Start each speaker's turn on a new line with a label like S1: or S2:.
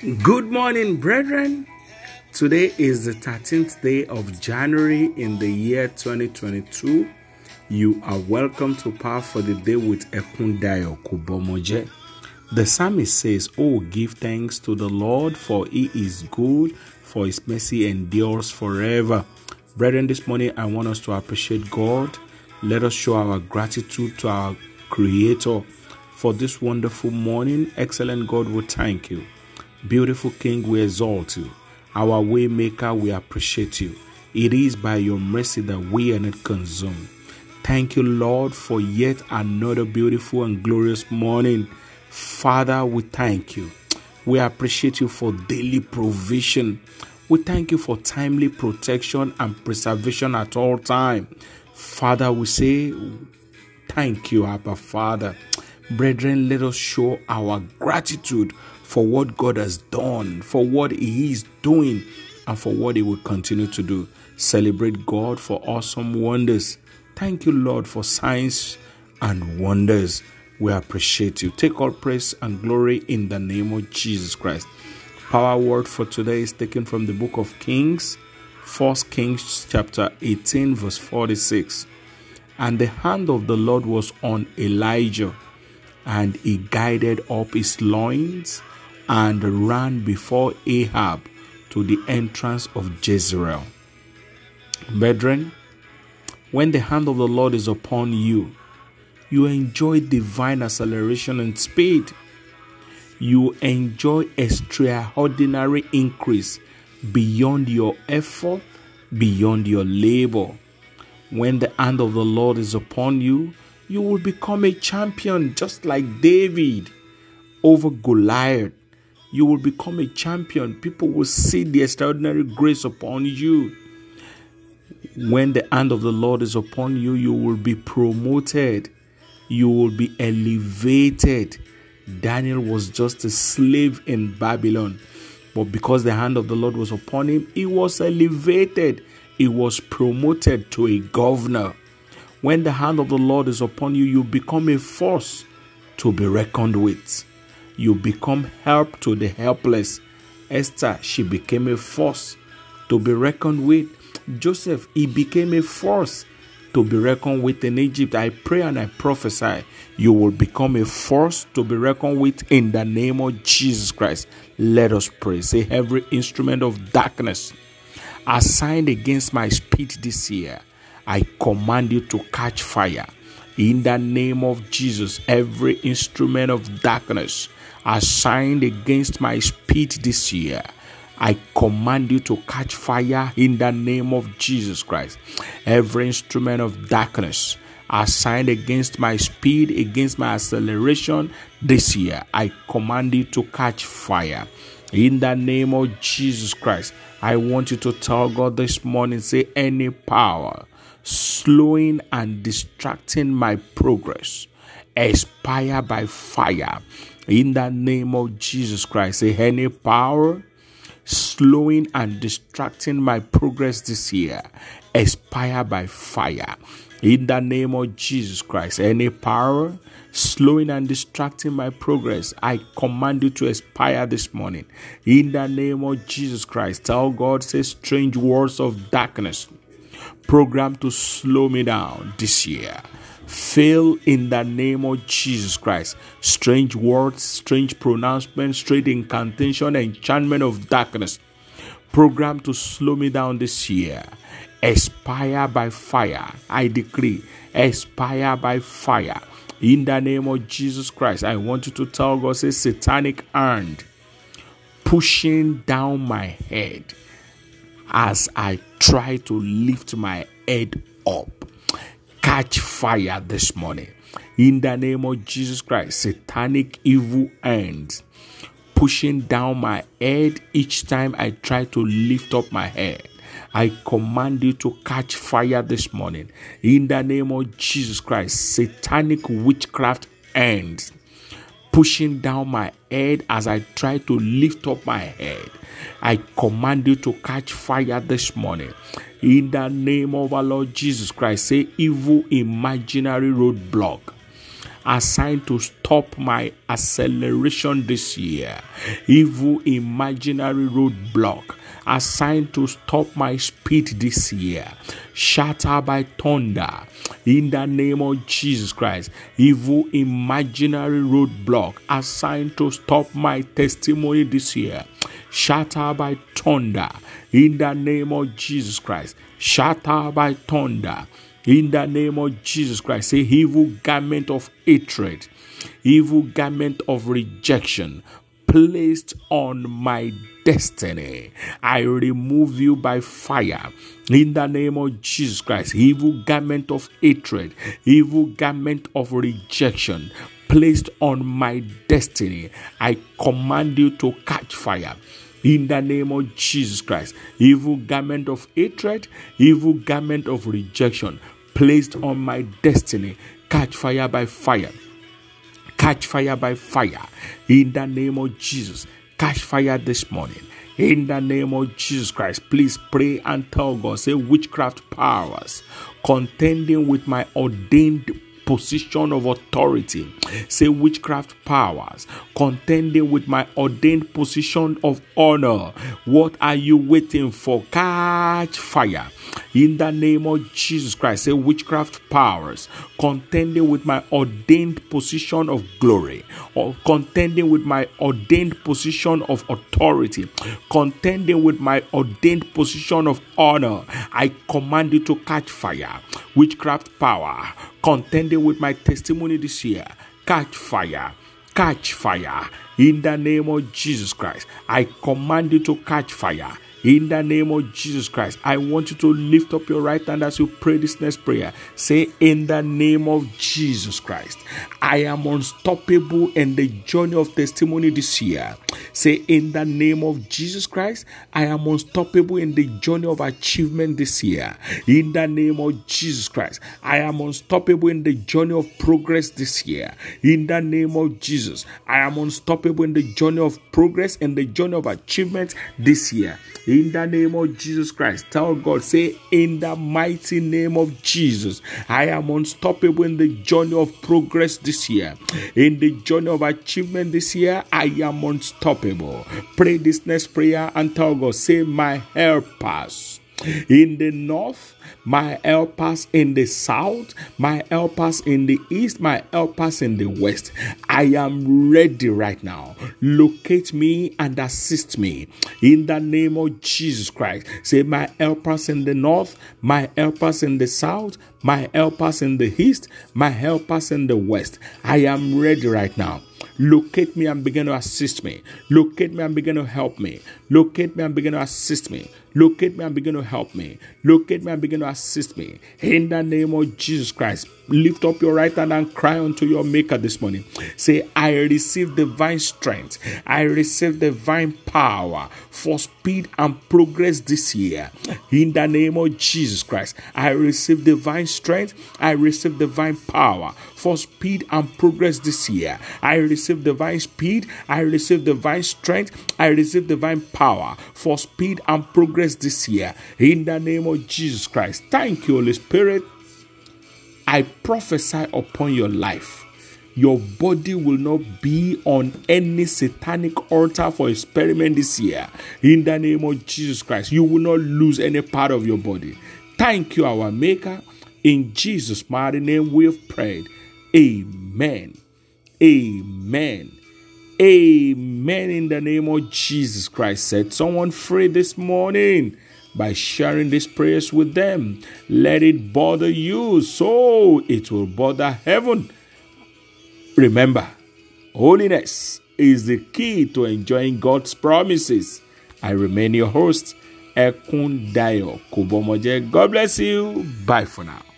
S1: Good morning, brethren. Today is the 13th day of January in the year 2022. You are welcome to Power for the Day with Ekundayo Kubomoje. The psalmist says, Oh, give thanks to the Lord, for he is good, for his mercy endures forever. Brethren, this morning I want us to appreciate God. Let us show our gratitude to our Creator for this wonderful morning. Excellent God, we thank you. Beautiful King, we exalt you. Our Waymaker, we appreciate you. It is by your mercy that we are not consumed. Thank you, Lord, for yet another beautiful and glorious morning. Father, we thank you. We appreciate you for daily provision. We thank you for timely protection and preservation at all time. Father, we say thank you, Abba Father. Brethren, let us show our gratitude for what God has done, for what He is doing, and for what He will continue to do. Celebrate God for awesome wonders. Thank you, Lord, for signs and wonders. We appreciate you. Take all praise and glory in the name of Jesus Christ. Power word for today is taken from the book of Kings, 1 Kings chapter 18, verse 46. And the hand of the Lord was on Elijah, and he guided up his loins and ran before Ahab to the entrance of Jezreel. Brethren, when the hand of the Lord is upon you, you enjoy divine acceleration and speed. You enjoy extraordinary increase beyond your effort, beyond your labor. When the hand of the Lord is upon you, you will become a champion just like David over Goliath you will become a champion. People will see the extraordinary grace upon you. When the hand of the Lord is upon you, you will be promoted. You will be elevated. Daniel was just a slave in Babylon. But because the hand of the Lord was upon him, he was elevated. He was promoted to a governor. When the hand of the Lord is upon you, you become a force to be reckoned with you become help to the helpless. Esther, she became a force to be reckoned with. Joseph, he became a force to be reckoned with in Egypt. I pray and I prophesy you will become a force to be reckoned with in the name of Jesus Christ. Let us pray. Say, every instrument of darkness assigned against my speed this year, I command you to catch fire. In the name of Jesus, every instrument of darkness assigned against my speed this year. I command you to catch fire in the name of Jesus Christ. Every instrument of darkness assigned against my speed, against my acceleration this year, I command you to catch fire. In the name of Jesus Christ, I want you to tell God this morning say, any power slowing and distracting my progress expire by fire in the name of Jesus Christ. Say, any power slowing and distracting my progress this year, expire by fire. In the name of Jesus Christ, any power slowing and distracting my progress, I command you to expire this morning. In the name of Jesus Christ, tell God, say strange words of darkness, program to slow me down this year fail in the name of Jesus Christ. Strange words, strange pronouncements, strange incantation, enchantment of darkness. Program to slow me down this year. Expire by fire. I decree, expire by fire. In the name of Jesus Christ, I want you to tell God, say, satanic hand pushing down my head as I try to lift my head up catch fire this morning. In the name of Jesus Christ, satanic evil ends pushing down my head each time I try to lift up my head. I command you to catch fire this morning. In the name of Jesus Christ, satanic witchcraft ends pushing down my head as I try to lift up my head. I command you to catch fire this morning. In the name of our Lord Jesus Christ, say evil imaginary roadblock assigned to stop my acceleration this year, evil imaginary roadblock assigned to stop my speed this year, shatter by thunder in the name of Jesus Christ. Evil imaginary roadblock assigned to stop my testimony this year, shatter by thunder in the name of Jesus Christ. Shatter by thunder in the name of Jesus Christ. Say, evil garment of hatred, evil garment of rejection placed on my destiny. I remove you by fire in the name of Jesus Christ. Evil garment of hatred, evil garment of rejection placed on my destiny. I command you to catch fire in the name of Jesus Christ. Evil garment of hatred, evil garment of rejection placed on my destiny. Catch fire by fire. Catch fire by fire in the name of Jesus. Catch fire this morning in the name of Jesus Christ. Please pray and tell God, say, witchcraft powers contending with my ordained position of authority. Say, witchcraft powers contending with my ordained position of honor. What are you waiting for? Catch fire in the name of Jesus Christ. Say, witchcraft powers contending with my ordained position of glory, or contending with my ordained position of authority, contending with my ordained position of honor. I command you to catch fire. Witchcraft power contending with my testimony this year. Catch fire. Catch fire. In the name of Jesus Christ, I command you to catch fire in the name of Jesus Christ, I want you to lift up your right hand as you pray this next prayer. Say, In the name of Jesus Christ, I am unstoppable in the journey of testimony this year. Say, In the name of Jesus Christ, I am unstoppable in the journey of achievement this year. In the name of Jesus Christ, I am unstoppable in the journey of progress this year. In the name of Jesus, I am unstoppable in the journey of progress and the journey of achievement this year in the name of Jesus Christ. Tell God, say, in the mighty name of Jesus, I am unstoppable in the journey of progress this year. In the journey of achievement this year, I am unstoppable. Pray this next prayer and tell God, say, my helpers in the north, my helpers in the south, my helpers in the east, my helpers in the west. I am ready right now. Locate me and assist me in the name of Jesus Christ. Say, my helpers in the north, my helpers in the south, my helpers in the east, my helpers in the west. I am ready right now. Locate me and begin to assist me. Locate me and begin to help me. Locate me and begin to assist me. Locate me and begin to help me. Locate me and begin to assist me. In the name of Jesus Christ, lift up your right hand and cry unto your Maker this morning. Say, I receive divine strength. I receive divine power for speed and progress this year. In the name of Jesus Christ, I receive divine strength. I receive divine power for speed and progress this year. I receive divine speed. I receive divine strength. I receive divine power for speed and progress this year. In the name of Jesus Christ. Thank you, Holy Spirit. I prophesy upon your life. Your body will not be on any satanic altar for experiment this year. In the name of Jesus Christ, you will not lose any part of your body. Thank you, our Maker. In Jesus' mighty name, we have prayed. Amen. Amen. Amen. Amen. In the name of Jesus Christ. Set someone free this morning by sharing these prayers with them. Let it bother you so it will bother heaven. Remember, holiness is the key to enjoying God's promises. I remain your host, Ekundayo Kubomoje. God bless you. Bye for now.